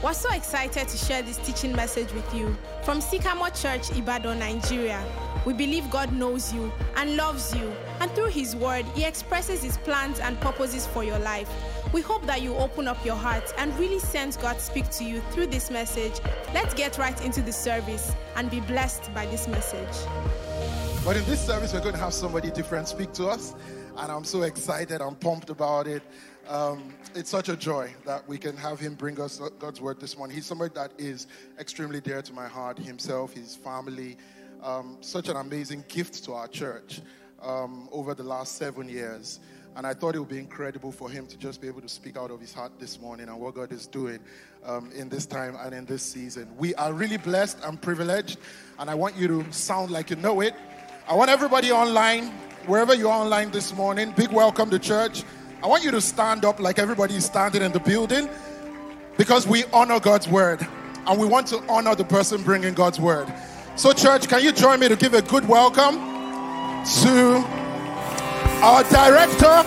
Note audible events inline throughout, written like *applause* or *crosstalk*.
We're so excited to share this teaching message with you from Sycamore Church, Ibadan, Nigeria. We believe God knows you and loves you, and through His Word, He expresses His plans and purposes for your life. We hope that you open up your heart and really sense God speak to you through this message. Let's get right into the service and be blessed by this message. But in this service, we're going to have somebody different speak to us, and I'm so excited. I'm pumped about it. Um, it's such a joy that we can have him bring us God's word this morning. He's somebody that is extremely dear to my heart, himself, his family. Um, such an amazing gift to our church um, over the last seven years. And I thought it would be incredible for him to just be able to speak out of his heart this morning and what God is doing um, in this time and in this season. We are really blessed and privileged, and I want you to sound like you know it. I want everybody online, wherever you are online this morning, big welcome to church. I want you to stand up like everybody is standing in the building because we honor God's word and we want to honor the person bringing God's word. So, church, can you join me to give a good welcome to our director?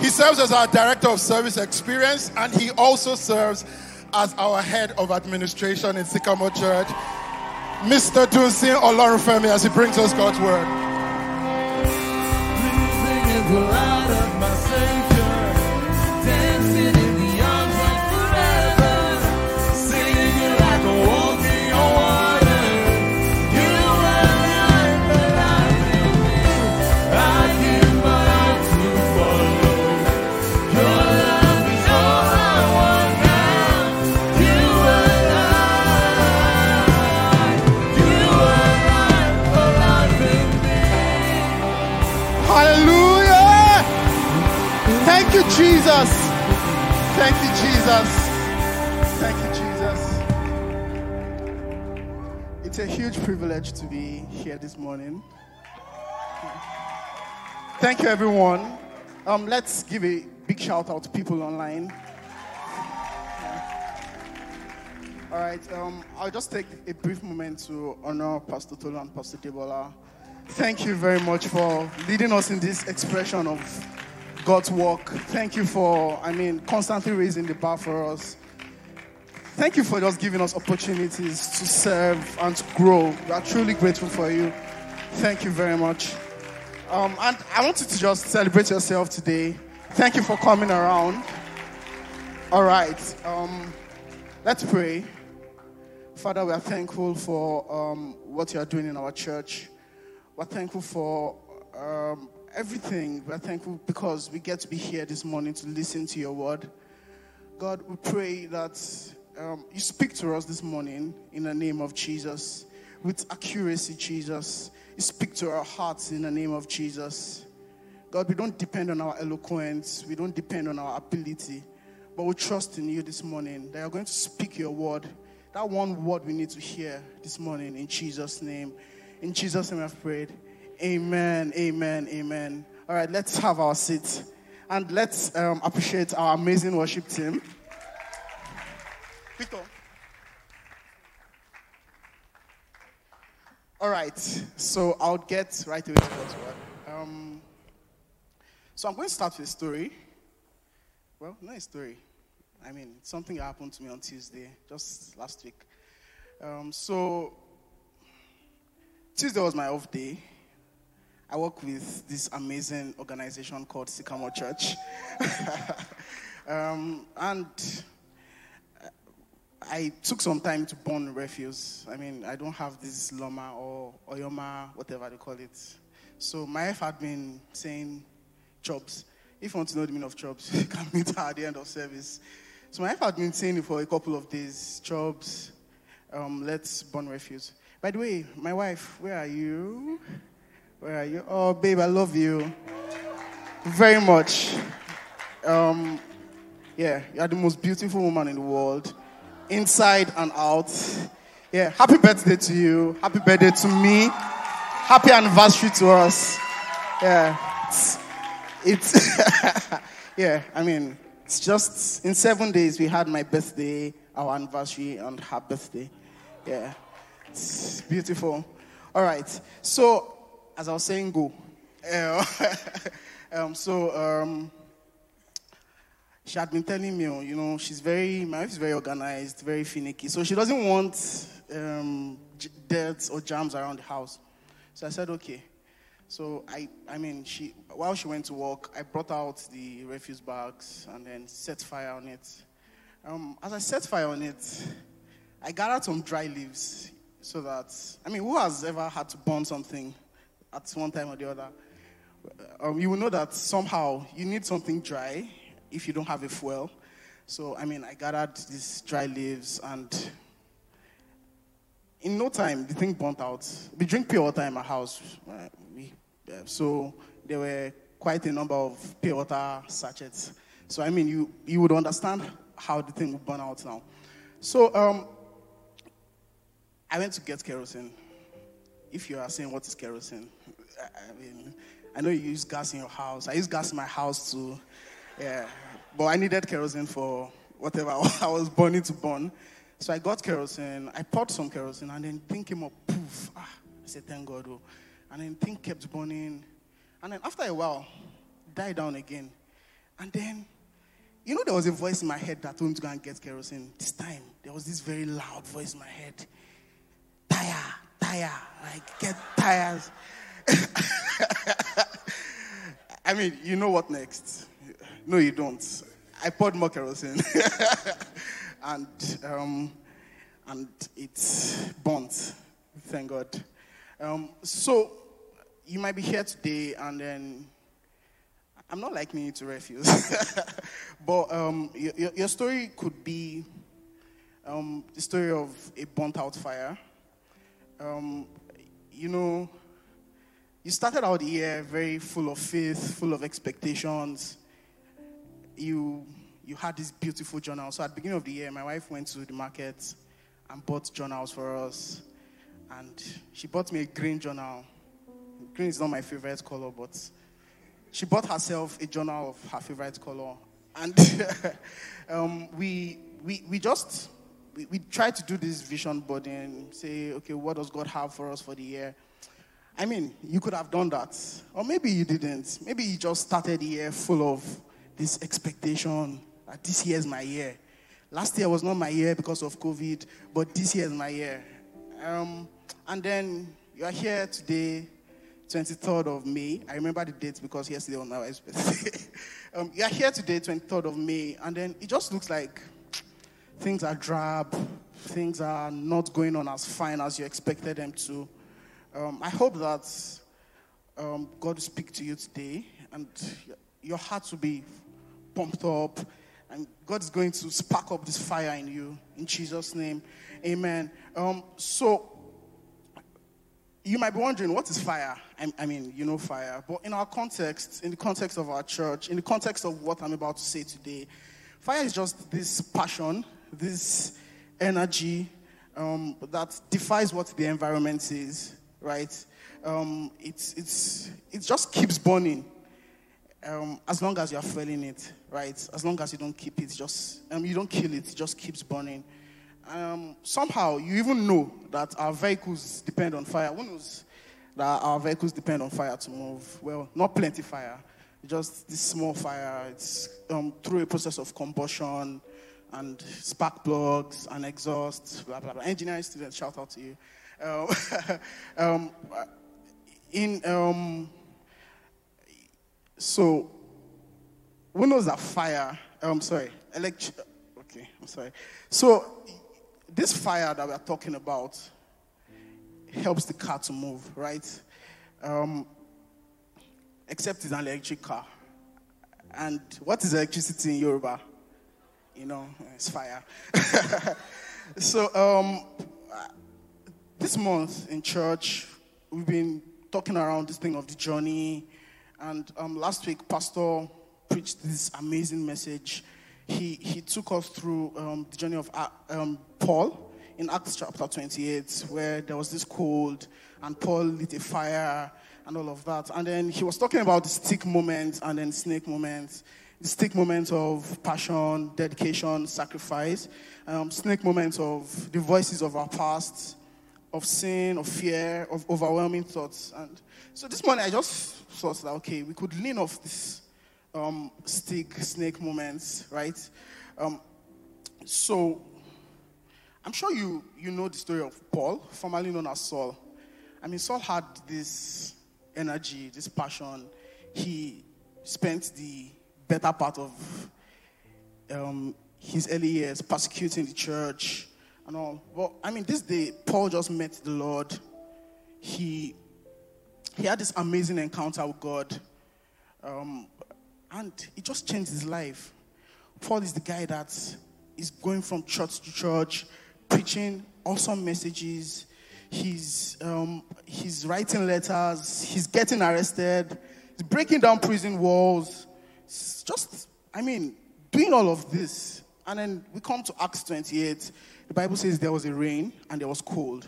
He serves as our director of service experience and he also serves as our head of administration in Sycamore Church, Mr. Dunsin Olorunfemi, as he brings us God's word. Here this morning. Thank you, everyone. Um, let's give a big shout out to people online. All right, um, I'll just take a brief moment to honor Pastor Tolu and Pastor Debola. Thank you very much for leading us in this expression of God's work. Thank you for, I mean, constantly raising the bar for us. Thank you for just giving us opportunities to serve and to grow. We are truly grateful for you. Thank you very much. Um, and I want you to just celebrate yourself today. Thank you for coming around. All right. Um, let's pray. Father, we are thankful for um, what you are doing in our church. We're thankful for um, everything. We're thankful because we get to be here this morning to listen to your word. God, we pray that um, you speak to us this morning in the name of Jesus with accuracy, Jesus. You speak to our hearts in the name of Jesus. God, we don't depend on our eloquence, we don't depend on our ability, but we trust in you this morning that you're going to speak your word. That one word we need to hear this morning in Jesus' name. In Jesus' name I've prayed. Amen, amen, amen. All right, let's have our seat and let's um, appreciate our amazing worship team. All right, so I'll get right away to God's word. Um, so I'm going to start with a story. Well, not a story. I mean, something happened to me on Tuesday, just last week. Um, so Tuesday was my off day. I work with this amazing organization called Sycamore Church. *laughs* um, and I took some time to burn refuse. I mean, I don't have this Loma or Oyoma, whatever they call it. So my wife had been saying jobs. If you want to know the meaning of jobs, *laughs* you can meet her at the end of service. So my wife had been saying it for a couple of days. Jobs, um, let's burn refuse. By the way, my wife, where are you? Where are you? Oh, babe, I love you very much. Um, yeah, you're the most beautiful woman in the world, inside and out. Yeah, happy birthday to you. Happy birthday to me. Happy anniversary to us. Yeah, it's, it's *laughs* yeah, I mean, it's just in seven days we had my birthday, our anniversary, and her birthday. Yeah, it's beautiful. All right, so as I was saying, go. *laughs* Um, so um, she had been telling me, oh, you know, she's very, my wife is very organized, very finicky. So she doesn't want um, dirt or jams around the house. So I said, okay. So I, I mean, she, while she went to work, I brought out the refuse bags and then set fire on it. Um, as I set fire on it, I gathered some dry leaves so that, I mean, who has ever had to burn something at one time or the other? Um, you will know that somehow you need something dry if you don't have a fuel. So, I mean, I gathered these dry leaves and in no time, the thing burnt out. We drink pure water in my house. So there were quite a number of pure water sachets. So, I mean, you, you would understand how the thing would burn out now. So, um, I went to get kerosene. If you are saying what is kerosene, I mean, I know you use gas in your house. I use gas in my house too. Yeah. But I needed kerosene for whatever *laughs* I was burning to burn. So I got kerosene. I poured some kerosene, and then thing came up. Poof. Ah, I said, thank God. Oh. And then thing kept burning. And then after a while, died down again. And then, you know, there was a voice in my head that told me to go and get kerosene. This time, there was this very loud voice in my head. Tire, tire, like get tires. *laughs* I mean, you know what next? No, you don't. I poured more kerosene, *laughs* and um, and it burnt. Thank God. Um, so you might be here today, and then I'm not likening you to refuse, *laughs* but um, your, your, story could be um, the story of a burnt out fire. Um, you know, you started out the year very full of faith, full of expectations. You, you had this beautiful journal. So at the beginning of the year, my wife went to the market and bought journals for us. And she bought me a green journal. Green is not my favorite color, but she bought herself a journal of her favorite color. And *laughs* um, we, we, we just we, we tried to do this vision board and say, okay, what does God have for us for the year? I mean, you could have done that. Or maybe you didn't. Maybe you just started the year full of this expectation that this year is my year. Last year was not my year because of COVID, but this year is my year. Um, and then you are here today, 23rd of May. I remember the date because yesterday was my birthday. *laughs* um, you are here today, 23rd of May, and then it just looks like things are drab, things are not going on as fine as you expected them to. Um, I hope that um, God will speak to you today and your heart will be pumped up and God is going to spark up this fire in you in Jesus' name. Amen. Um, so, you might be wondering, what is fire? I, I, mean, you know fire. But in our context, in the context of our church, in the context of what I'm about to say today, fire is just this passion, this energy um, that defies what the environment is right? Um, it's, it's, it just keeps burning um, as long as you're feeling it, right? As long as you don't keep it, just um, you don't kill it, it just keeps burning. Um, somehow, you even know that our vehicles depend on fire. Who knows that our vehicles depend on fire to move? Well, not plenty fire, just this small fire. It's um, through a process of combustion and spark plugs and exhaust, blah, blah, blah. Engineering students, shout out to you. Um, *laughs* um, in um, so was that fire? I'm um, sorry, electric. Okay, I'm sorry. So this fire that we're talking about helps the car to move, right? Um, except it's an electric car. And what is electricity in Yoruba? You know, it's fire. *laughs* so um, this month in church, we've been talking around this thing of the journey. And um, last week, Pastor preached this amazing message. He, he took us through um, the journey of uh, um, Paul in Acts chapter 28, where there was this cold, and Paul lit a fire and all of that. And then he was talking about the stick moment and then snake moment. The stick moment of passion, dedication, sacrifice. Um, snake moment of the voices of our past of sin, of fear, of overwhelming thoughts. And so this morning I just thought that, okay, we could lean off this um, stick snake moments, right? Um, so I'm sure you you know the story of Paul, formerly known as Saul. I mean, Saul had this energy, this passion. He spent the better part of um, his early years persecuting the church and all. But I mean, this day Paul just met the Lord. He he had this amazing encounter with God, um, and it just changed his life. Paul is the guy that is going from church to church, preaching awesome messages. He's um, he's writing letters. He's getting arrested. He's breaking down prison walls. It's just, I mean, doing all of this. And then we come to Acts 28. The Bible says there was a rain and there was cold,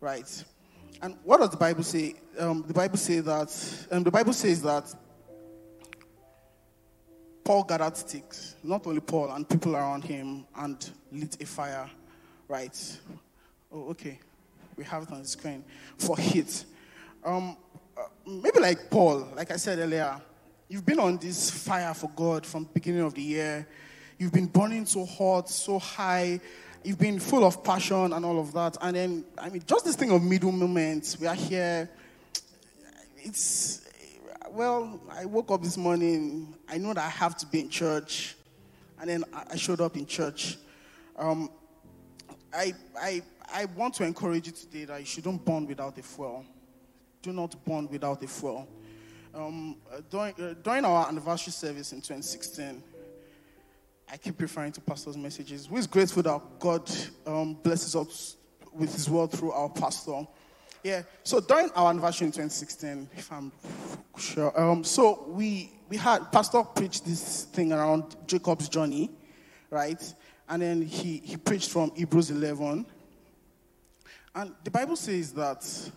right? And what does the Bible say? Um, the Bible says that. Um, the Bible says that Paul gathered sticks, not only Paul and people around him, and lit a fire, right? Oh, okay. We have it on the screen for heat. Um, uh, maybe like Paul, like I said earlier, you've been on this fire for God from beginning of the year. You've been burning so hot, so high. You've been full of passion and all of that. And then, I mean, just this thing of middle moments. We are here. It's, well, I woke up this morning. I know that I have to be in church. And then I showed up in church. Um, I, I, I want to encourage you today that you shouldn't burn without a fuel. Do not burn without a fuel. Um, during, uh, during our anniversary service in 2016, I keep referring to pastor's messages. We're grateful that God um, blesses us with his word through our pastor. Yeah, so during our anniversary in 2016, if I'm sure, um, so we, we had, Pastor preached this thing around Jacob's journey, right? And then he, he preached from Hebrews 11. And the Bible says that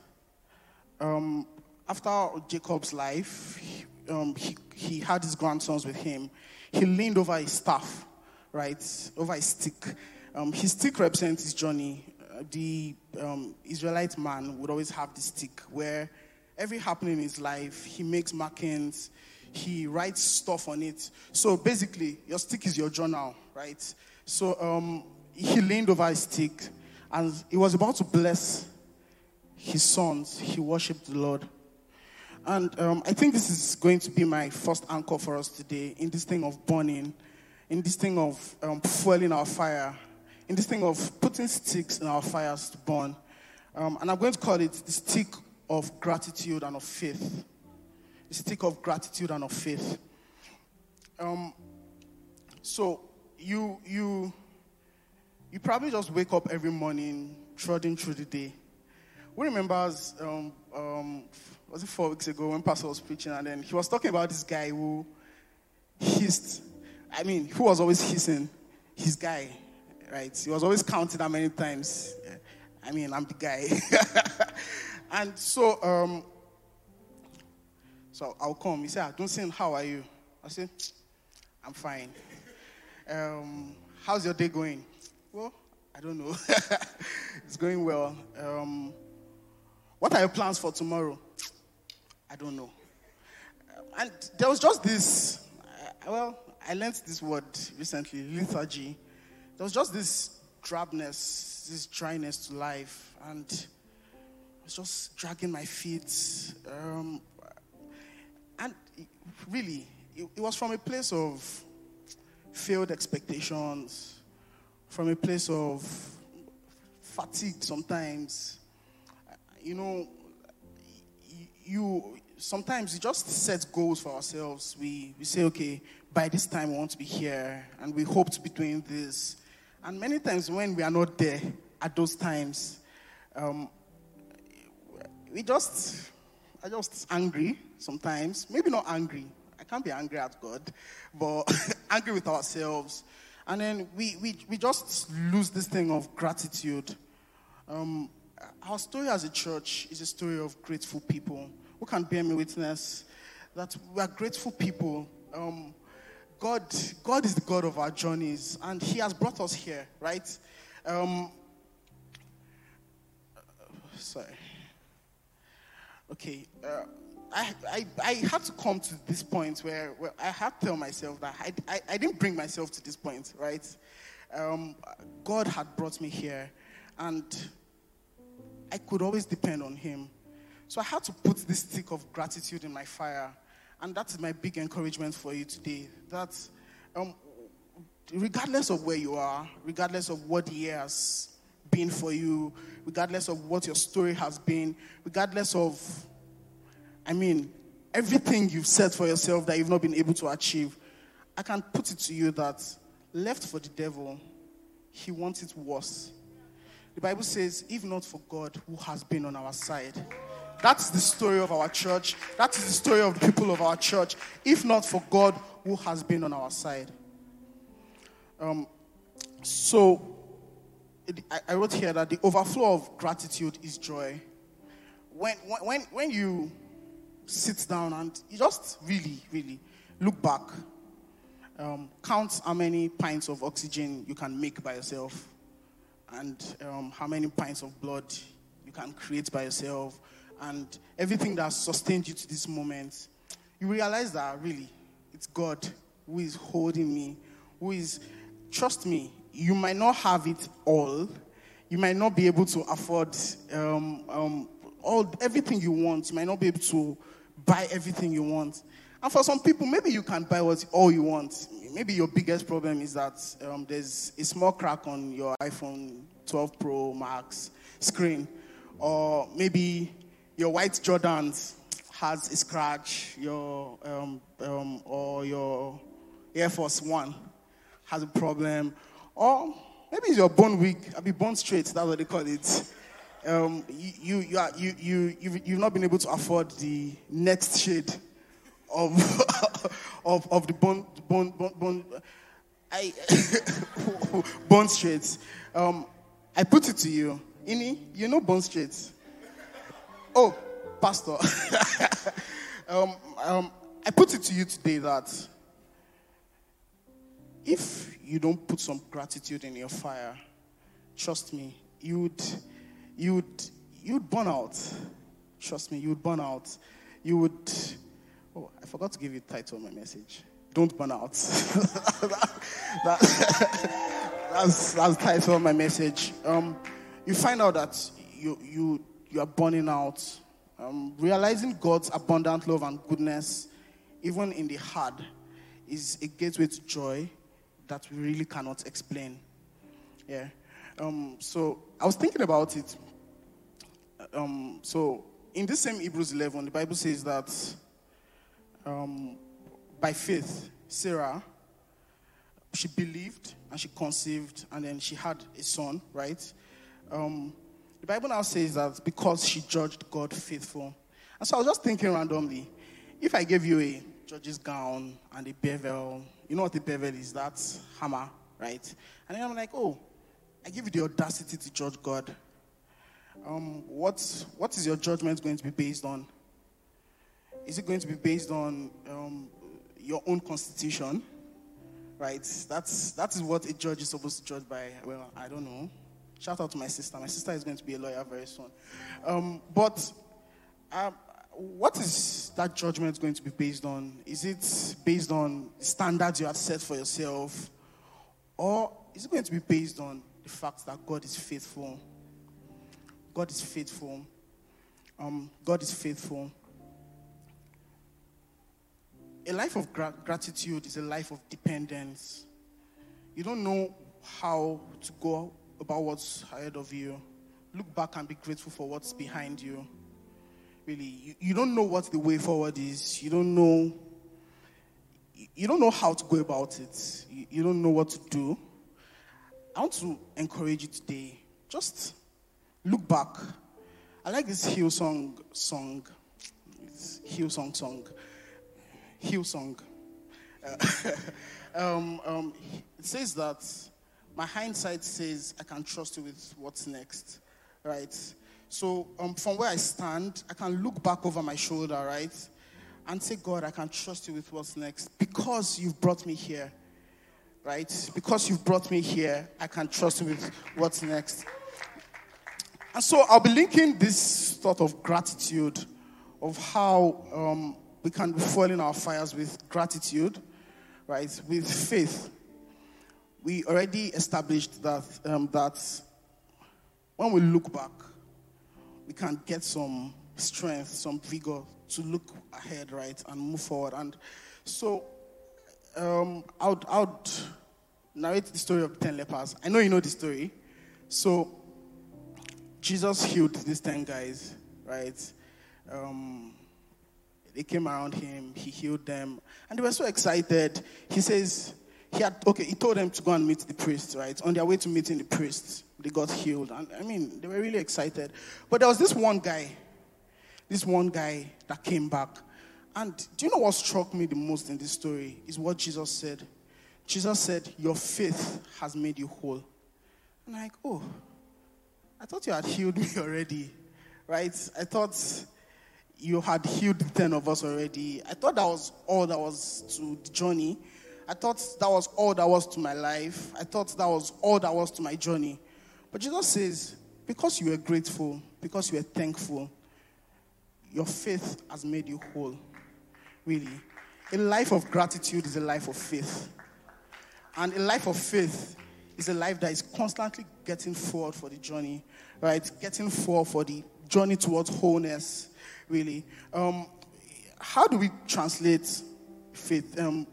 um, after Jacob's life, he, um, he, he had his grandsons with him he leaned over his staff, right, over his stick. Um, his stick represents his journey. Uh, the um, Israelite man would always have the stick where every happening in his life, he makes markings, he writes stuff on it. So basically, your stick is your journal, right? So um, he leaned over his stick and he was about to bless his sons. He worshiped the Lord. And um, I think this is going to be my first anchor for us today in this thing of burning, in this thing of um, fueling our fire, in this thing of putting sticks in our fires to burn. Um, and I'm going to call it the stick of gratitude and of faith. The stick of gratitude and of faith. Um, so you you you probably just wake up every morning, trotting through the day. Who remembers um, um, was it four weeks ago when Pastor was preaching, and then he was talking about this guy who hissed. I mean, who was always hissing? His guy, right? He was always counting how many times. I mean, I'm the guy. *laughs* and so, um, so I'll come. He said, I don't say, how are you? I said, I'm fine. Um, how's your day going? Well, I don't know. *laughs* it's going well. Um, what are your plans for tomorrow? I don't know. And there was just this, uh, well, I learned this word recently, lethargy. There was just this drabness, this dryness to life, and I was just dragging my feet. Um, and really, it, it was from a place of failed expectations, from a place of fatigue sometimes. You know, you sometimes we just set goals for ourselves. We we say, okay, by this time we want to be here, and we hope to be doing this. And many times when we are not there at those times, um, we just are just angry sometimes. Maybe not angry. I can't be angry at God, but *laughs* angry with ourselves. And then we, we, we just lose this thing of gratitude. Um, our story as a church is a story of grateful people who can bear me witness that we are grateful people. Um, God, God is the God of our journeys, and He has brought us here, right? Um, sorry. Okay. Uh, I, I, I had to come to this point where, where I had to tell myself that I, I, I didn't bring myself to this point, right? Um, God had brought me here, and I could always depend on Him. So I had to put this stick of gratitude in my fire. And that's my big encouragement for you today. That um, regardless of where you are, regardless of what the year has been for you, regardless of what your story has been, regardless of, I mean, everything you've set for yourself that you've not been able to achieve, I can put it to you that left for the devil, he wants it worse. The Bible says, if not for God who has been on our side. That's the story of our church. That is the story of the people of our church. If not for God who has been on our side. Um, so, I wrote here that the overflow of gratitude is joy. When, when, when you sit down and you just really, really look back, um, count how many pints of oxygen you can make by yourself, and um, how many pints of blood you can create by yourself, and everything that sustained you to this moment, you realize that really it's God who is holding me, who is, trust me, you might not have it all. You might not be able to afford um, um, all everything you want. You might not be able to buy everything you want. And for some people, maybe you can buy what all you want. Maybe your biggest problem is that um, there's a small crack on your iPhone 12 Pro Max screen, or maybe your white Jordans has a scratch, your um, um, or your Air Force One has a problem, or maybe you're born weak, I be bone straight. That's what they call it. Um, you, you, you, are, you, you, you've, you've not been able to afford the next shade of, *laughs* of, of the bone, bone, bone, bone I, *laughs* bone straight. Um, I put it to you, Ini, you know bone straight. Oh, Pastor. *laughs* um, um, I put it to you today that if you don't put some gratitude in your fire, trust me, you'd, you'd, you'd burn out. Trust me, you'd burn out. You would. Oh, I forgot to give you the title of my message. Don't burn out. that, *laughs* that, that's, that's the title of my message. Um, you find out that you, you you are burning out. Um, realizing God's abundant love and goodness, even in the hard, is a gateway to joy that we really cannot explain. Yeah. Um, so I was thinking about it. Um, so in this same Hebrews 11, the Bible says that um, by faith, Sarah, she believed and she conceived and then she had a son, right? Um, the Bible now says that because she judged God faithful. And so I was just thinking randomly if I gave you a judge's gown and a bevel, you know what a bevel is? That's hammer, right? And then I'm like, oh, I give you the audacity to judge God. Um, what, what is your judgment going to be based on? Is it going to be based on um, your own constitution? Right? That's, that is what a judge is supposed to judge by. Well, I don't know. Shout out to my sister. My sister is going to be a lawyer very soon. Um, but um, what is that judgment going to be based on? Is it based on standards you have set for yourself? Or is it going to be based on the fact that God is faithful? God is faithful. Um, God is faithful. A life of gra- gratitude is a life of dependence. You don't know how to go about what's ahead of you. Look back and be grateful for what's behind you. Really, you, you don't know what the way forward is. You don't know. You don't know how to go about it. You, you don't know what to do. I want to encourage you today. Just look back. I like this Hillsong song. Hillsong song. Hillsong. Uh, *laughs* um, um, it says that my hindsight says I can trust you with what's next, right? So um, from where I stand, I can look back over my shoulder, right? And say, God, I can trust you with what's next because you've brought me here, right? Because you've brought me here, I can trust you with what's next. And so I'll be linking this thought of gratitude of how um, we can be fueling our fires with gratitude, right? With faith. We already established that um, that when we look back, we can get some strength, some vigor to look ahead, right, and move forward. And so, um, I would, I would narrate the story of ten lepers. I know you know the story. So, Jesus healed these ten guys, right? Um, they came around him, he healed them, and they were so excited. He says, he had, okay, he told them to go and meet the priest, right? On their way to meeting the priest, they got healed. And I mean, they were really excited. But there was this one guy, this one guy that came back. And do you know what struck me the most in this story? Is what Jesus said. Jesus said, Your faith has made you whole. And I'm like, oh, I thought you had healed me *laughs* already, right? I thought you had healed 10 of us already. I thought that was all that was to the journey. I thought that was all that was to my life. I thought that was all that was to my journey. But Jesus says, because you were grateful, because you were thankful, your faith has made you whole. Really. A life of gratitude is a life of faith. And a life of faith is a life that is constantly getting forward for the journey, right? Getting forward for the journey towards wholeness, really. Um, how do we translate faith, um,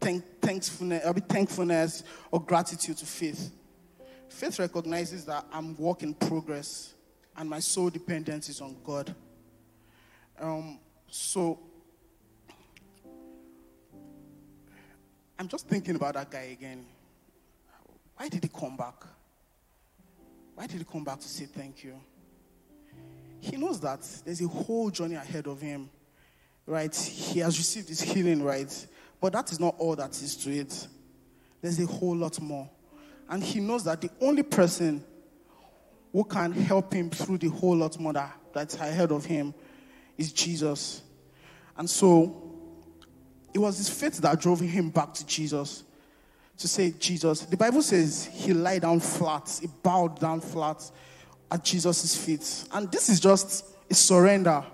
thank, thankfulness, thankfulness or gratitude to faith? Faith recognizes that I'm work in progress and my sole dependence is on God. Um, so I'm just thinking about that guy again. Why did he come back? Why did he come back to say thank you? He knows that there's a whole journey ahead of him, right? He has received his healing, right? But that is not all that is to it. There's a whole lot more. And he knows that the only person who can help him through the whole lot more that, that's ahead of him is Jesus. And so it was his faith that drove him back to Jesus to say, Jesus. The Bible says he lied down flat, he bowed down flat at Jesus' feet. And this is just a surrender,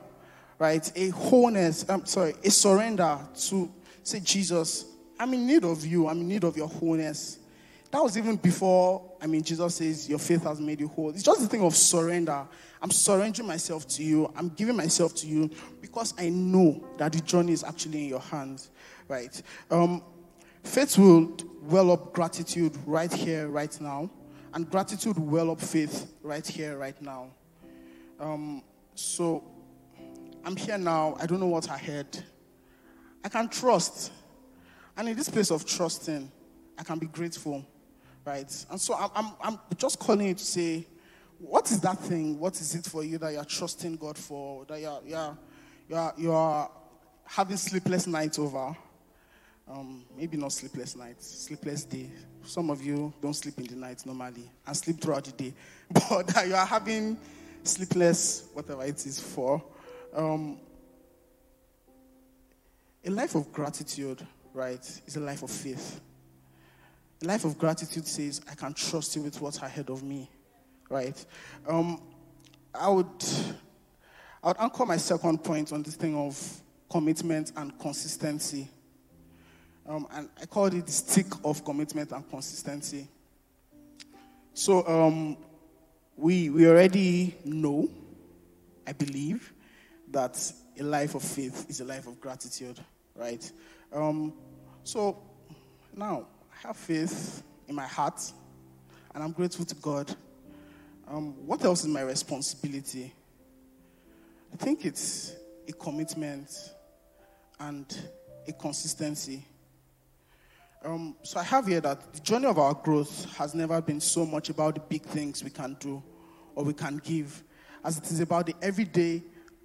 right? A wholeness, I'm sorry, a surrender to say, Jesus, I'm in need of you, I'm in need of your wholeness. That was even before, I mean, Jesus says, Your faith has made you whole. It's just the thing of surrender. I'm surrendering myself to you. I'm giving myself to you because I know that the journey is actually in your hands, right? Um, faith will well up gratitude right here, right now, and gratitude well up faith right here, right now. Um, so I'm here now. I don't know what's ahead. I can trust. And in this place of trusting, I can be grateful, right? And so I'm, I'm, I'm just calling you to say, what is that thing? What is it for you that you're trusting God for? That you're, you're, you're, you're having sleepless nights over? Um, maybe not sleepless nights, sleepless day. Some of you don't sleep in the night normally and sleep throughout the day. *laughs* But you are having sleepless, whatever it is for. Um, a life of gratitude, right, is a life of faith. A life of gratitude says, I can trust you with what's ahead of me right? Um, I would I would anchor my second point on this thing of commitment and consistency. Um, and I called it the stick of commitment and consistency. So um, we we already know, I believe, that a life of faith is a life of gratitude, right? Um, so now I have faith in my heart, and I'm grateful to God um, what else is my responsibility? I think it's a commitment and a consistency. Um, so I have here that the journey of our growth has never been so much about the big things we can do or we can give as it is about the everyday,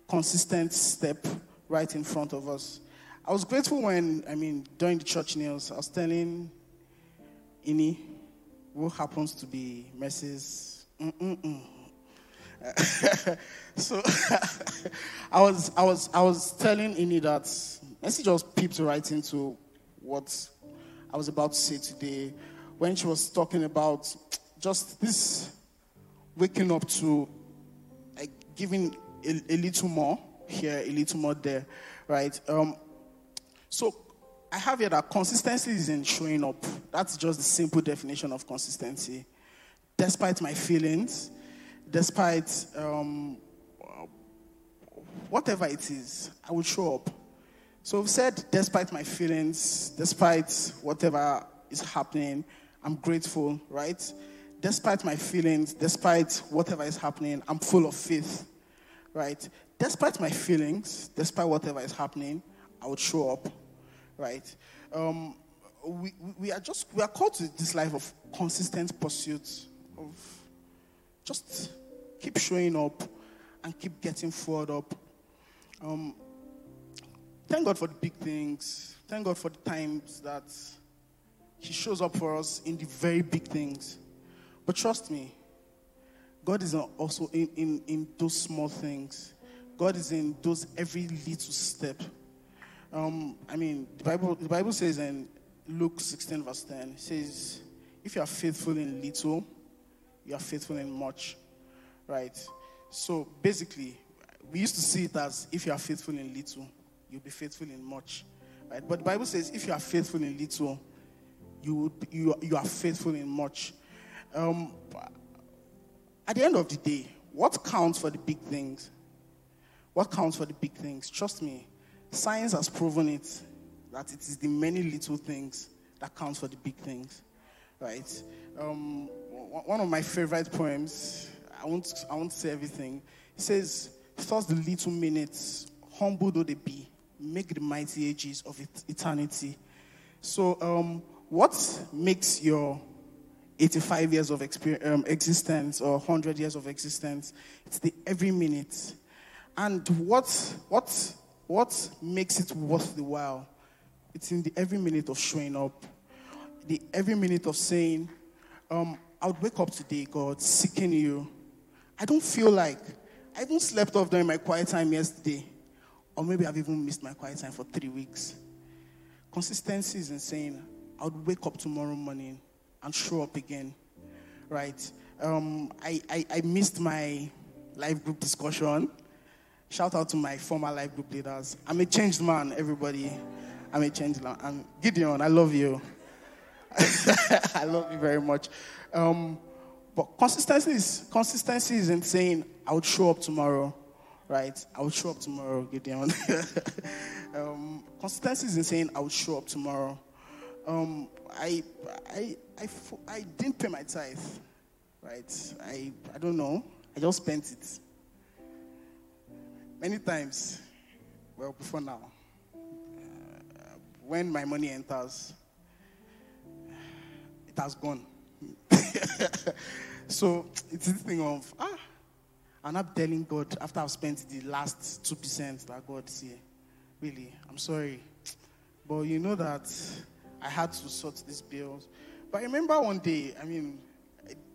consistent step right in front of us. I was grateful when, I mean, during the church news, I was telling Ini, who happens to be Mercy's *laughs* so *laughs* I was I was I was telling Ini that Mercy just peeped right into what I was about to say today when she was talking about just this waking up to giving a, a little more here, a little more there, right? Um, so I have here that consistency is in showing up. That's just the simple definition of consistency. Despite my feelings, despite um, whatever it is, I will show up. So we've said, despite my feelings, despite whatever is happening, I'm grateful, right? Despite my feelings, despite whatever is happening, I'm full of faith, right? Despite my feelings, despite whatever is happening, I would show up, right? Um, we, we are just, we are called to this life of consistent pursuit, of just keep showing up and keep getting forward up. Um, thank God for the big things. Thank God for the times that He shows up for us in the very big things. But trust me, God is also in, in, in those small things. God is in those every little step. Um, I mean, the Bible, the Bible says in Luke 16, verse 10, it says, If you are faithful in little, you are faithful in much. Right? So basically, we used to see it as if you are faithful in little, you'll be faithful in much. Right? But the Bible says if you are faithful in little, you, you, you are faithful in much. Um, at the end of the day, what counts for the big things? What counts for the big things? Trust me, science has proven it that it is the many little things that counts for the big things, right? Um, one of my favorite poems, I won't, I won't say everything, it says, Thus the little minutes, humble though they be, make the mighty ages of eternity. So, um, what makes your 85 years of um, existence or 100 years of existence? It's the every minute. And what, what, what makes it worth the while? It's in the every minute of showing up, the every minute of saying, um, I would wake up today, God, seeking you. I don't feel like I even slept off during my quiet time yesterday. Or maybe I've even missed my quiet time for three weeks. Consistency is insane. I would wake up tomorrow morning and show up again. Right? Um, I, I, I missed my life group discussion. Shout out to my former life group leaders. I'm a changed man, everybody. I'm a changed man. Gideon, I love you. *laughs* I love you very much. Um, but consistency is consistency is in saying I would show up tomorrow, right? I will show up tomorrow, Gideon. *laughs* um, consistency is in saying I will show up tomorrow. Um, I, I, I, I didn't pay my tithe, right? I, I don't know. I just spent it. Many times, well, before now, uh, when my money enters, it has gone. *laughs* so it's this thing of, ah, I'm telling God after I've spent the last 2% that God, see, really, I'm sorry. But you know that I had to sort these bills. But I remember one day, I mean,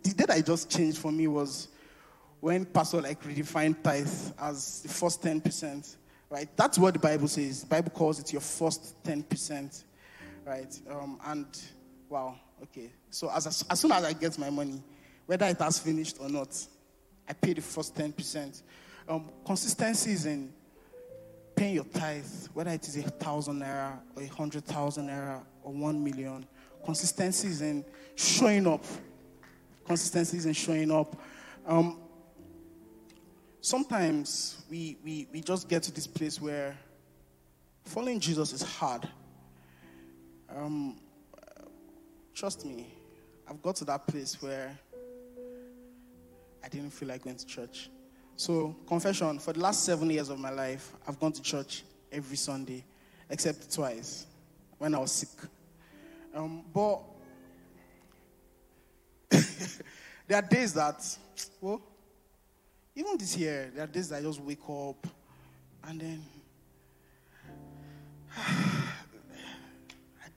the day that I just changed for me was when Pastor like redefined tithe as the first 10%, right? That's what the Bible says. The Bible calls it your first 10%, right? Um, and wow, okay. So as, as soon as I get my money, whether it has finished or not, I pay the first 10%. Um, consistency is in paying your tithe, whether it is a thousand naira or a hundred thousand naira or one million. Consistency is in showing up. Consistency is in showing up. Um, sometimes we, we, we just get to this place where following Jesus is hard. Um, trust me, I've got to that place where I didn't feel like going to church. So, confession for the last seven years of my life, I've gone to church every Sunday, except twice when I was sick. Um, but *laughs* there are days that, well, even this year, there are days that I just wake up and then *sighs* I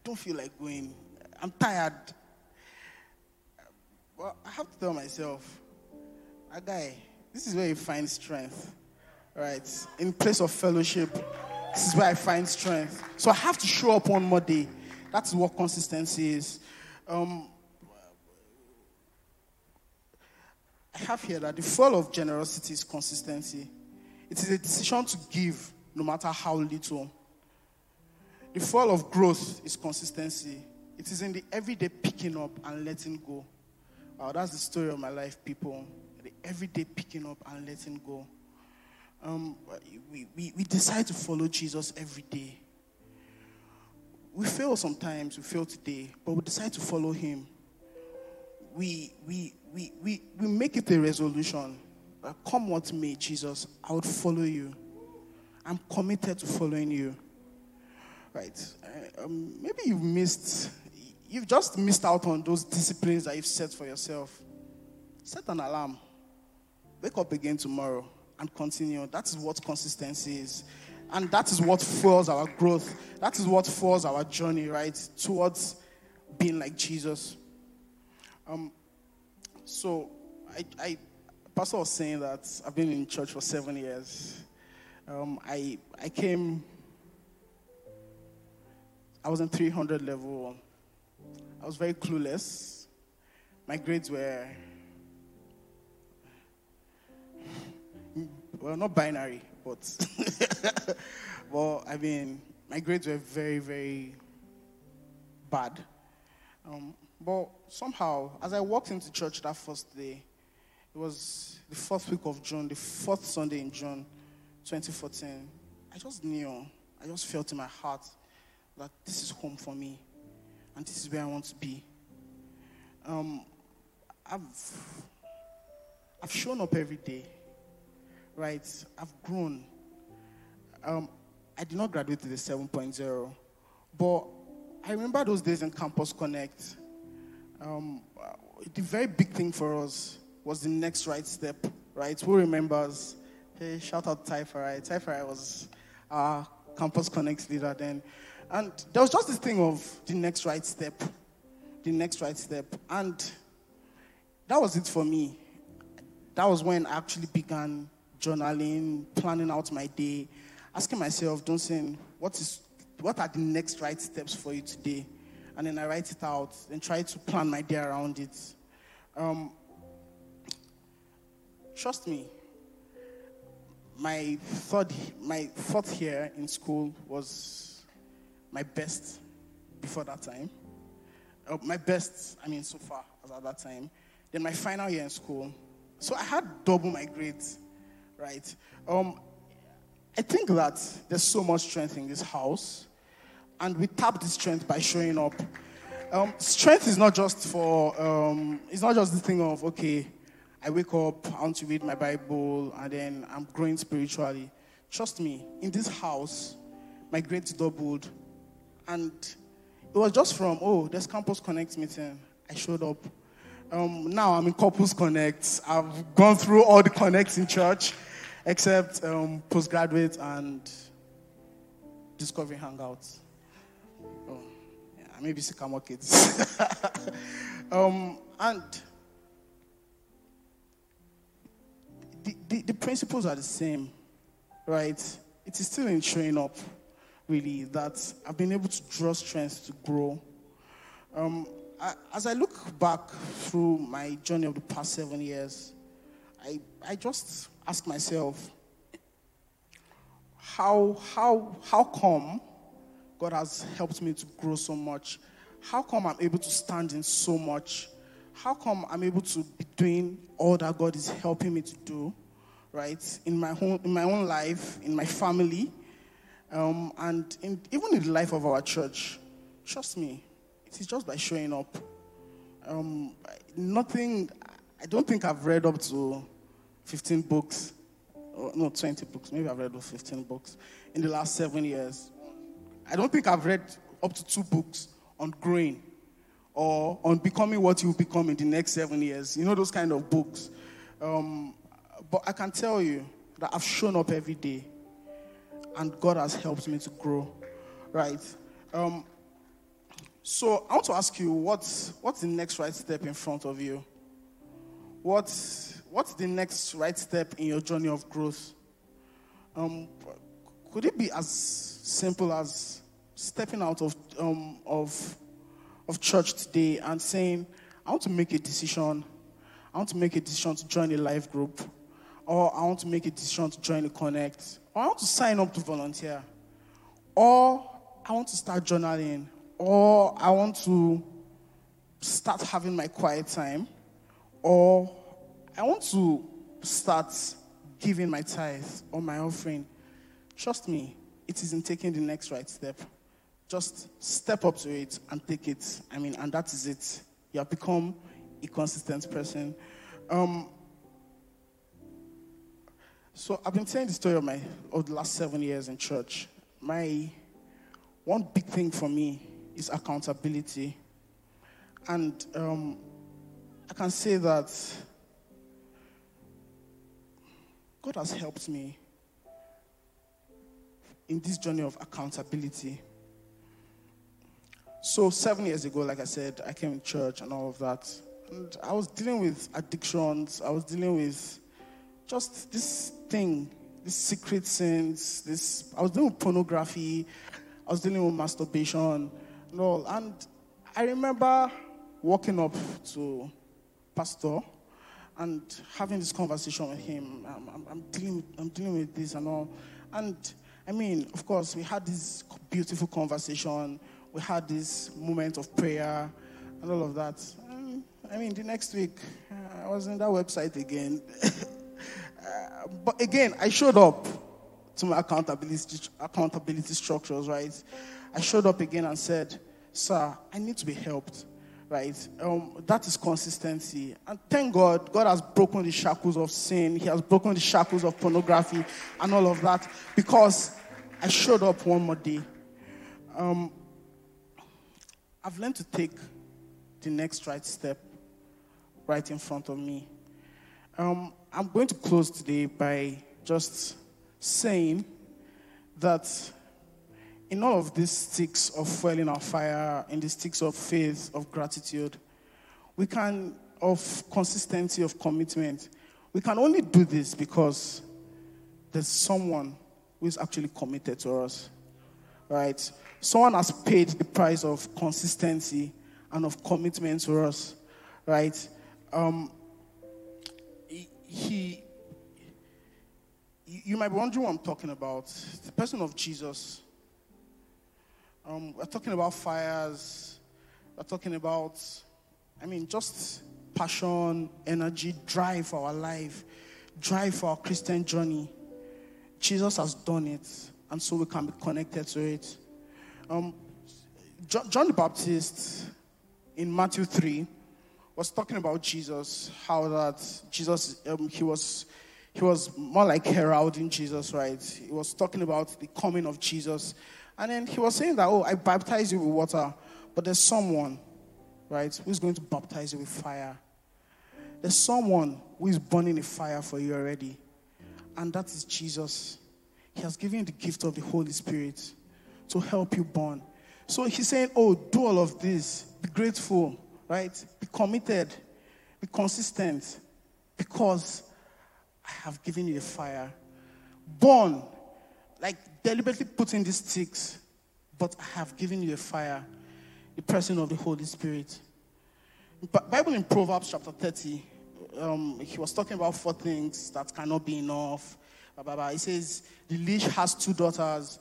don't feel like going. I'm tired. Well, I have to tell myself, a guy, this is where you find strength, right? In place of fellowship, this is where I find strength. So I have to show up one more day. That's what consistency is. Um, I have here that the fall of generosity is consistency. It is a decision to give no matter how little. The fall of growth is consistency. It is in the everyday picking up and letting go. Uh, that's the story of my life, people. The everyday picking up and letting go. Um, we, we, we decide to follow Jesus every day. We fail sometimes, we fail today, but we decide to follow him. We, we, we, we, we make it a resolution. Uh, come what may, Jesus, I would follow you. I'm committed to following you. Right. Uh, um, maybe you've missed, you've just missed out on those disciplines that you've set for yourself. Set an alarm. Wake up again tomorrow and continue. That is what consistency is. And that is what fuels our growth. That is what fuels our journey, right? Towards being like Jesus. Um, so, I, I, Pastor was saying that I've been in church for seven years. Um, I, I came, I was in 300 level. I was very clueless. My grades were well, not binary, but *laughs* well, I mean, my grades were very, very bad. Um, but somehow, as I walked into church that first day, it was the fourth week of June, the fourth Sunday in June 2014. I just knew, I just felt in my heart that this is home for me and this is where I want to be. Um, I've, I've shown up every day right, I've grown. Um, I did not graduate to the 7.0, but I remember those days in Campus Connect. Um, the very big thing for us was the next right step, right? Who remembers? Hey, shout out Typhorai. Typhorai was our Campus Connect leader then. And there was just this thing of the next right step, the next right step. And that was it for me. That was when I actually began journaling, planning out my day, asking myself, Dunsin, what is what are the next right steps for you today? And then I write it out and try to plan my day around it. Um, trust me, my third, my fourth year in school was my best before that time. Uh, my best, I mean, so far as at that time. Then my final year in school. So I had double my grades right? Um, I think that there's so much strength in this house, and we tap this strength by showing up. Um, strength is not just for, um, it's not just the thing of, okay, I wake up, I want to read my Bible, and then I'm growing spiritually. Trust me, in this house, my grades doubled, and it was just from, oh, there's Campus Connect meeting. I showed up. Um, now I'm in Couples Connect. I've gone through all the connects in church except um, postgraduate and discovery hangouts. Oh, yeah, maybe Sycamore kids. *laughs* um, and the, the, the principles are the same, right? It is still in showing up, really, that I've been able to draw strength to grow. Um, I, as I look back through my journey of the past seven years, I, I just ask myself, how, how, how come God has helped me to grow so much? How come I'm able to stand in so much? How come I'm able to be doing all that God is helping me to do, right? In my own, in my own life, in my family, um, and in, even in the life of our church. Trust me, it is just by showing up. Um, nothing, I don't think I've read up to 15 books, or no, 20 books. Maybe I've read 15 books in the last seven years. I don't think I've read up to two books on growing or on becoming what you become in the next seven years. You know, those kind of books. Um, but I can tell you that I've shown up every day and God has helped me to grow, right? Um, so I want to ask you, what's, what's the next right step in front of you? What's what's the next right step in your journey of growth? Um, could it be as simple as stepping out of, um, of, of church today and saying, I want to make a decision. I want to make a decision to join a life group. Or I want to make a decision to join the Connect, or I want to sign up to volunteer, or I want to start journaling, or I want to start having my quiet time, or I want to start giving my tithe or my offering, trust me, it is in taking the next right step. Just step up to it and take it. I mean, and that is it. You have become a consistent person. Um, so I've been telling the story of my of the last seven years in church. My one big thing for me is accountability, and um, I can say that God has helped me in this journey of accountability. So, seven years ago, like I said, I came to church and all of that. And I was dealing with addictions. I was dealing with just this thing, this secret sins. This I was dealing with pornography. I was dealing with masturbation and all. And I remember walking up to Pastor and having this conversation with him. I'm, I'm, dealing, I'm dealing with this and all. And I mean, of course, we had this beautiful conversation. We had this moment of prayer and all of that. And, I mean, the next week, uh, I was in that website again. *laughs* uh, but again, I showed up to my accountability, accountability structures, right? I showed up again and said, Sir, I need to be helped right? Um, that is consistency. And thank God, God has broken the shackles of sin. He has broken the shackles of pornography and all of that because I showed up one more day. Um, I've learned to take the next right step right in front of me. Um, I'm going to close today by just saying that in all of these sticks of fueling our fire, in the sticks of faith, of gratitude, we can, of consistency, of commitment, we can only do this because there's someone who is actually committed to us, right? Someone has paid the price of consistency and of commitment to us, right? Um, he, you might be wondering what I'm talking about. The person of Jesus um, we're talking about fires. We're talking about, I mean, just passion, energy, drive for our life, drive for our Christian journey. Jesus has done it, and so we can be connected to it. Um, John, John the Baptist in Matthew 3 was talking about Jesus, how that Jesus, um, he was he was more like heralding Jesus, right? He was talking about the coming of Jesus and then he was saying that, oh, I baptize you with water, but there's someone, right, who's going to baptize you with fire. There's someone who is burning a fire for you already, and that is Jesus. He has given you the gift of the Holy Spirit to help you burn. So he's saying, oh, do all of this. Be grateful, right? Be committed. Be consistent because I have given you the fire. Burn like deliberately putting these sticks, but I have given you a fire, the person of the Holy Spirit. Bible in Proverbs chapter 30, um, he was talking about four things that cannot be enough. He says, The leash has two daughters.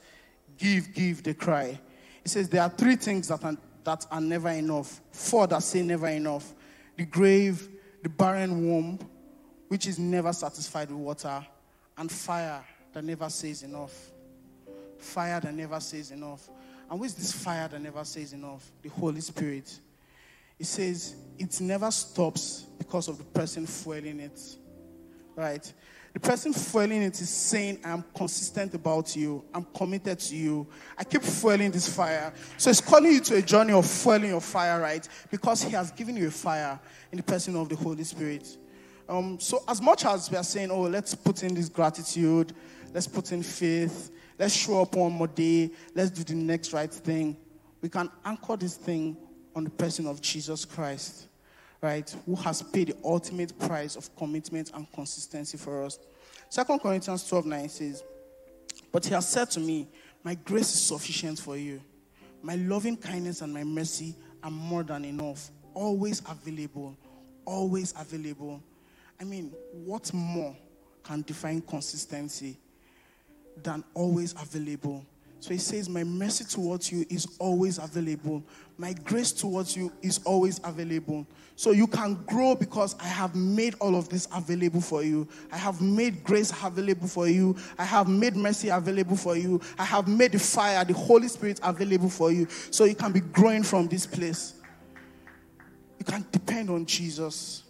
Give, give, they cry. He says, There are three things that are, that are never enough. Four that say never enough the grave, the barren womb, which is never satisfied with water, and fire that never says enough. Fire that never says enough. And with this fire that never says enough? The Holy Spirit. It says it never stops because of the person fueling it. Right? The person fueling it is saying, I'm consistent about you. I'm committed to you. I keep fueling this fire. So it's calling you to a journey of fueling your fire, right? Because he has given you a fire in the person of the Holy Spirit. Um, so as much as we are saying, oh, let's put in this gratitude, Let's put in faith. Let's show up one more day. Let's do the next right thing. We can anchor this thing on the person of Jesus Christ, right? Who has paid the ultimate price of commitment and consistency for us. Second Corinthians 12 9 says, But he has said to me, My grace is sufficient for you. My loving kindness and my mercy are more than enough. Always available. Always available. I mean, what more can define consistency than always available. So he says, My mercy towards you is always available. My grace towards you is always available. So you can grow because I have made all of this available for you. I have made grace available for you. I have made mercy available for you. I have made the fire, the Holy Spirit available for you. So you can be growing from this place. You can depend on Jesus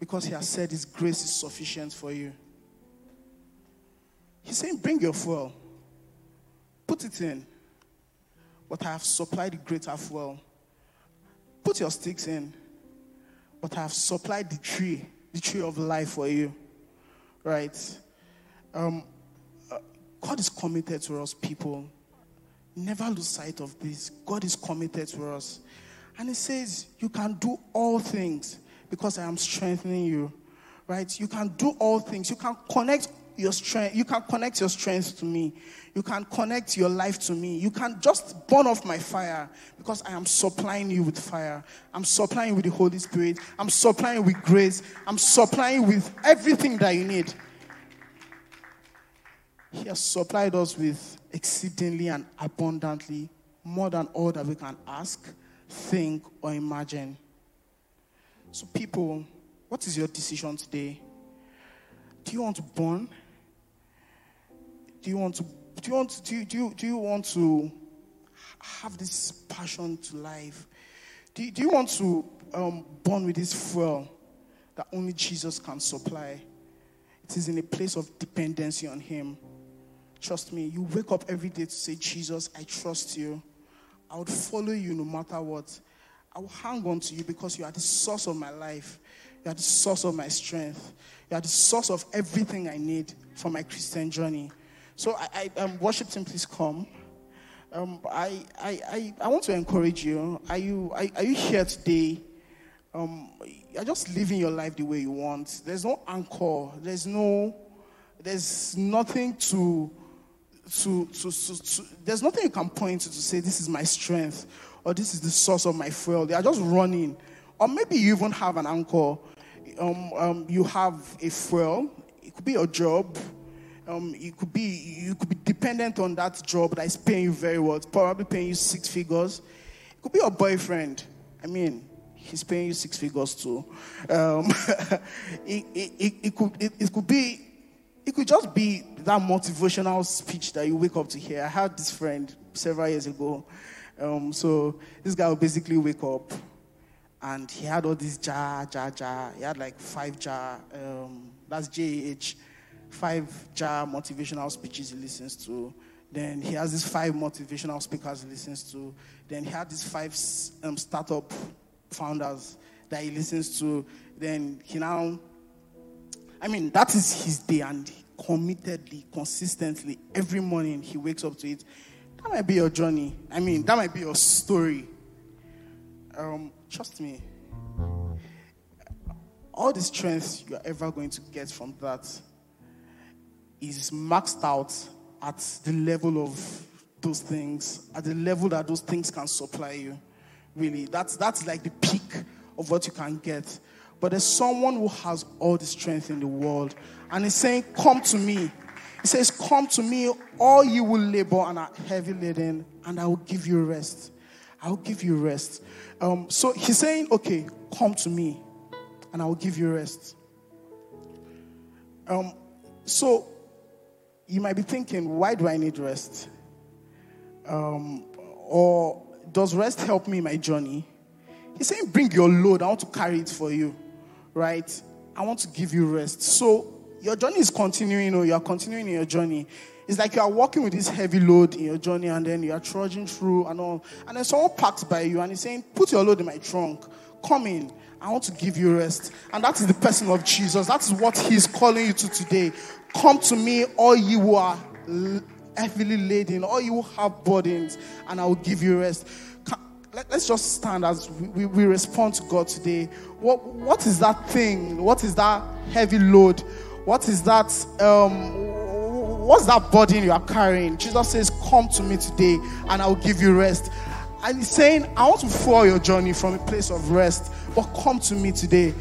because he has said his grace is sufficient for you. He's saying, Bring your fuel. Put it in. But I have supplied the greater fuel. Put your sticks in. But I have supplied the tree, the tree of life for you. Right? Um, uh, God is committed to us, people. Never lose sight of this. God is committed to us. And He says, You can do all things because I am strengthening you. Right? You can do all things. You can connect your strength. You can connect your strength to me. You can connect your life to me. You can just burn off my fire because I am supplying you with fire. I'm supplying with the Holy Spirit. I'm supplying with grace. I'm supplying with everything that you need. He has supplied us with exceedingly and abundantly more than all that we can ask, think, or imagine. So, people, what is your decision today? Do you want to burn? Do you want to do you want to, do you, do you, do you want to have this passion to life? Do you, do you want to um, burn with this fuel that only Jesus can supply? It is in a place of dependency on Him. Trust me, you wake up every day to say, Jesus, I trust you. I would follow you no matter what. I will hang on to you because you are the source of my life. You are the source of my strength. You are the source of everything I need for my Christian journey. So, I, I um, worship team, please come. Um, I, I, I, I want to encourage you. Are you, are, are you here today? Um, you're just living your life the way you want. There's no anchor. There's no, there's nothing to, to, to, to, to, there's nothing you can point to to say this is my strength or this is the source of my fuel. They are just running. Or maybe you even have an anchor. Um, um, you have a fuel. It could be your job um, you could be you could be dependent on that job that is paying you very well. It's probably paying you six figures. It could be your boyfriend. I mean, he's paying you six figures too. Um, *laughs* it, it, it, it, could it, it could be it could just be that motivational speech that you wake up to hear. I had this friend several years ago. Um, so this guy would basically wake up and he had all these jar, jar, jar. He had like five jar. Um, that's J H five jar motivational speeches he listens to. Then he has these five motivational speakers he listens to. Then he had these five um, startup founders that he listens to. Then he now, I mean, that is his day, and committedly, consistently, every morning he wakes up to it. That might be your journey. I mean, that might be your story. Um, trust me. All the strength you're ever going to get from that is maxed out at the level of those things, at the level that those things can supply you. Really, that's that's like the peak of what you can get. But there's someone who has all the strength in the world, and he's saying, "Come to me." He says, "Come to me, all you will labor and are heavy laden, and I will give you rest. I will give you rest." Um, so he's saying, "Okay, come to me, and I will give you rest." Um, so you might be thinking, why do I need rest? Um, or does rest help me in my journey? He's saying, bring your load. I want to carry it for you, right? I want to give you rest. So your journey is continuing, or you are continuing in your journey. It's like you are walking with this heavy load in your journey, and then you are trudging through and all. And then someone parks by you and he's saying, Put your load in my trunk. Come in. I want to give you rest. And that is the person of Jesus. That is what he's calling you to today. Come to me, all you who are heavily laden, all you who have burdens, and I will give you rest. Let's just stand as we, we respond to God today. What, what is that thing? What is that heavy load? What is that? Um, what's that burden you are carrying? Jesus says, Come to me today, and I will give you rest. And he's saying, I want to follow your journey from a place of rest, but come to me today.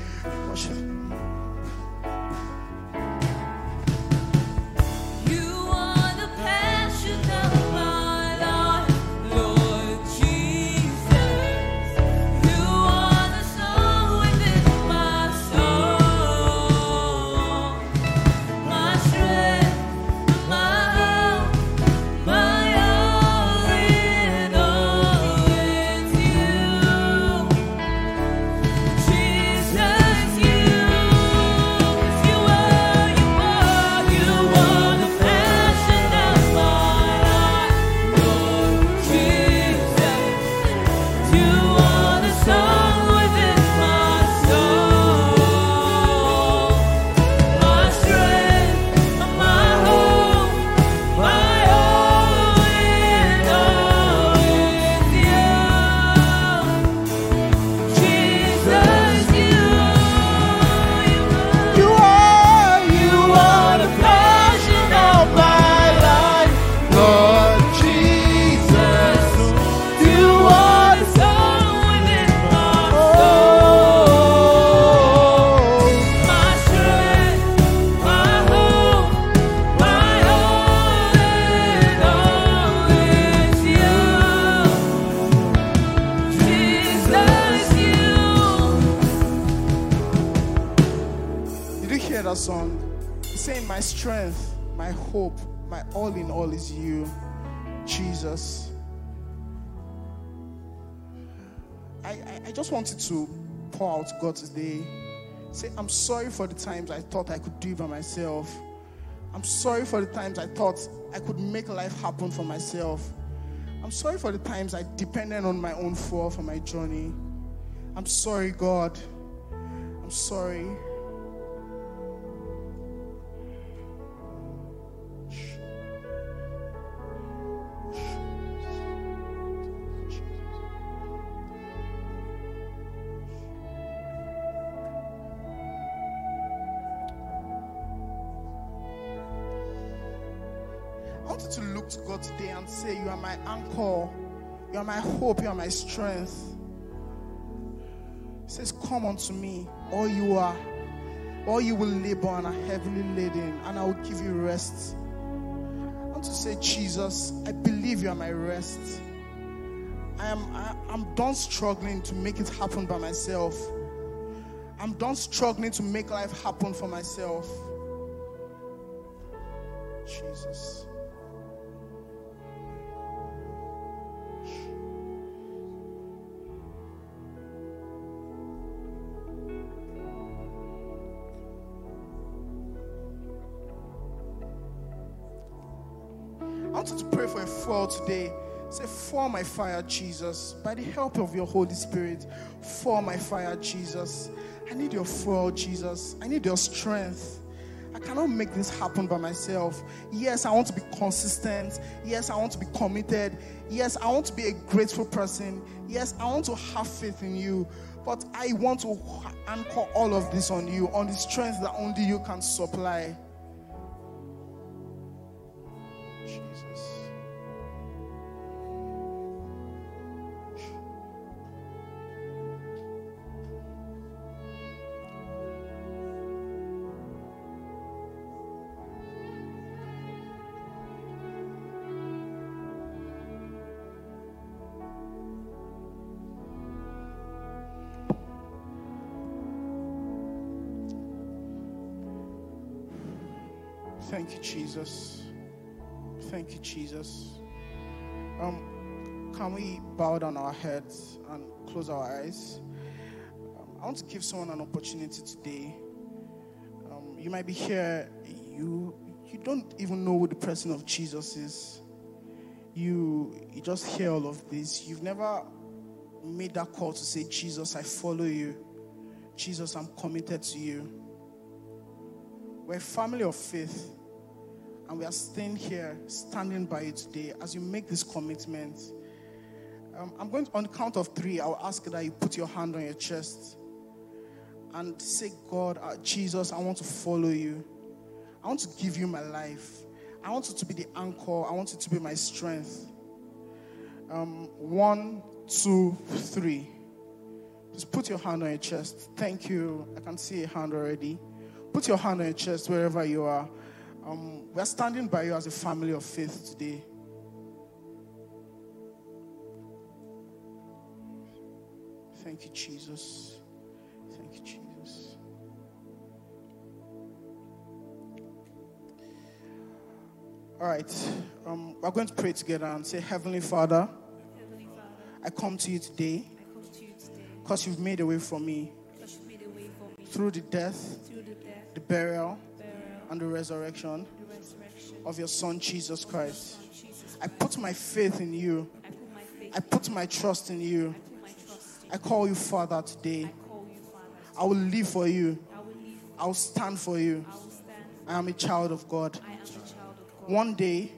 God today. Say, I'm sorry for the times I thought I could do by myself. I'm sorry for the times I thought I could make life happen for myself. I'm sorry for the times I depended on my own fall for my journey. I'm sorry, God. I'm sorry. Are my hope, you are my strength. He says, Come unto me, all you are, all you will labor and are heavily laden, and I will give you rest. I want to say, Jesus, I believe you are my rest. I am I, I'm done struggling to make it happen by myself. I'm done struggling to make life happen for myself. Jesus. A today. Say, For my fire, Jesus. By the help of your Holy Spirit, for my fire, Jesus. I need your fall, Jesus. I need your strength. I cannot make this happen by myself. Yes, I want to be consistent. Yes, I want to be committed. Yes, I want to be a grateful person. Yes, I want to have faith in you. But I want to anchor all of this on you, on the strength that only you can supply. Jesus. Thank you, Jesus. Thank you, Jesus. Um, can we bow down our heads and close our eyes? Um, I want to give someone an opportunity today. Um, you might be here, you you don't even know who the person of Jesus is. You you just hear all of this. You've never made that call to say, Jesus, I follow you. Jesus, I'm committed to you. We're a family of faith. And we are staying here, standing by you today as you make this commitment. Um, I'm going to, on the count of three, I'll ask that you put your hand on your chest and say, God, uh, Jesus, I want to follow you. I want to give you my life. I want you to be the anchor. I want you to be my strength. Um, one, two, three. Just put your hand on your chest. Thank you. I can see a hand already. Put your hand on your chest wherever you are. Um, we're standing by you as a family of faith today. Thank you, Jesus. Thank you, Jesus. All right, um, we're going to pray together and say, Heavenly Father, Heavenly Father, I come to you today I come to you today because you've made a way for me because you made a way for me through the death, through the death, the burial, and the resurrection the resurrection of your Son, Jesus Christ. Son, Jesus I put my faith in you. I put my I put my trust in you. I trust in I call you Father today. I Father. I will live for you. I will stand for you. I am a child of God. One day,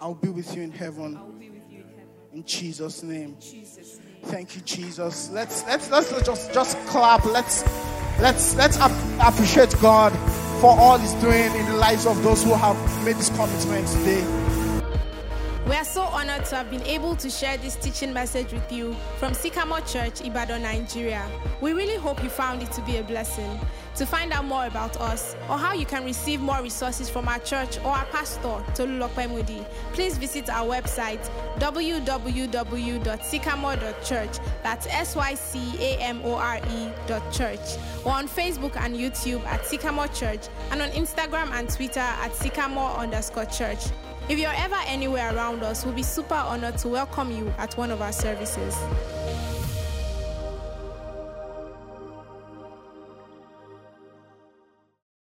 I will be with you in heaven. In Jesus' name. Jesus' name. Thank you, Jesus. Let's let's let's just just clap. Let's let's let's ap- appreciate God for all He's doing in the lives of those who have made this commitment today. Are so honored to have been able to share this teaching message with you from Sycamore Church, Ibadan, Nigeria. We really hope you found it to be a blessing. To find out more about us or how you can receive more resources from our church or our pastor, Tolulope Moody, please visit our website www.sycamore.church. That's S Y C A M O R E dot church. Or on Facebook and YouTube at Sycamore Church and on Instagram and Twitter at Sycamore underscore church. If you're ever anywhere around us, we'll be super honored to welcome you at one of our services.